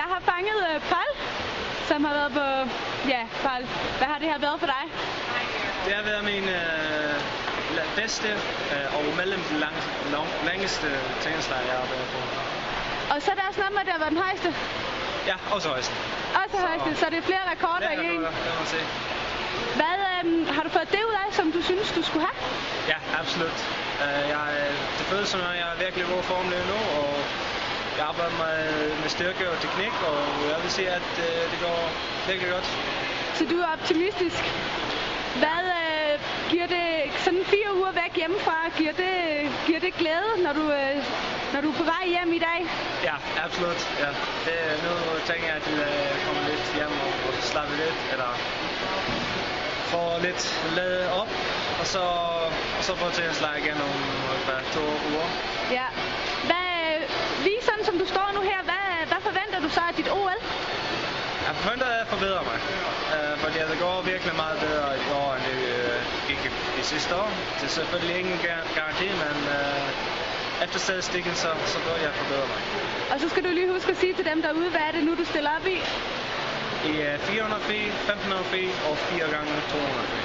Jeg har fanget øh, Pal, som har været på... Ja, Pal. Hvad har det her været for dig? Det har været min øh, bedste øh, og mellem lang, lang, længste tennislejr, jeg har været på. Og så er der også noget med, at det har været den højeste. Ja, også højsten. Også højeste, så det er flere rekorder Det i en. man se. Hvad øhm, har du fået det ud af, som du synes, du skulle have? Ja, absolut. Øh, jeg, øh, det føles som, at jeg er virkelig i god form lige nu, og jeg arbejder med, med styrke og teknik, og jeg vil sige, at øh, det går virkelig godt. Så du er optimistisk. Hvad øh, giver det sådan fire uger væk hjemmefra? Giver det, giver det glæde, når du, øh, når du er på vej hjem i dag? Ja, absolut. Ja. Det, nu tænker jeg, at jeg vil komme lidt hjem og, og slappe lidt, eller få lidt ladet op, og så, og så få til at slage igen om hvad, to uger. Ja. Hvad, øh, lige sådan som du står nu her, hvad, hvad forventer du så af dit OL? Jeg forventer at forbedre mig, øh, fordi det går virkelig meget bedre i år, end det øh, gik i, i sidste år. Det er selvfølgelig ingen gar- garanti, men øh, efter statistikken, så, så bør jeg forbedre mig. Og så skal du lige huske at sige til dem derude, hvad er det nu, du stiller op i? I øh, 400 fri, 1500 fri og 4 gange 200 fri.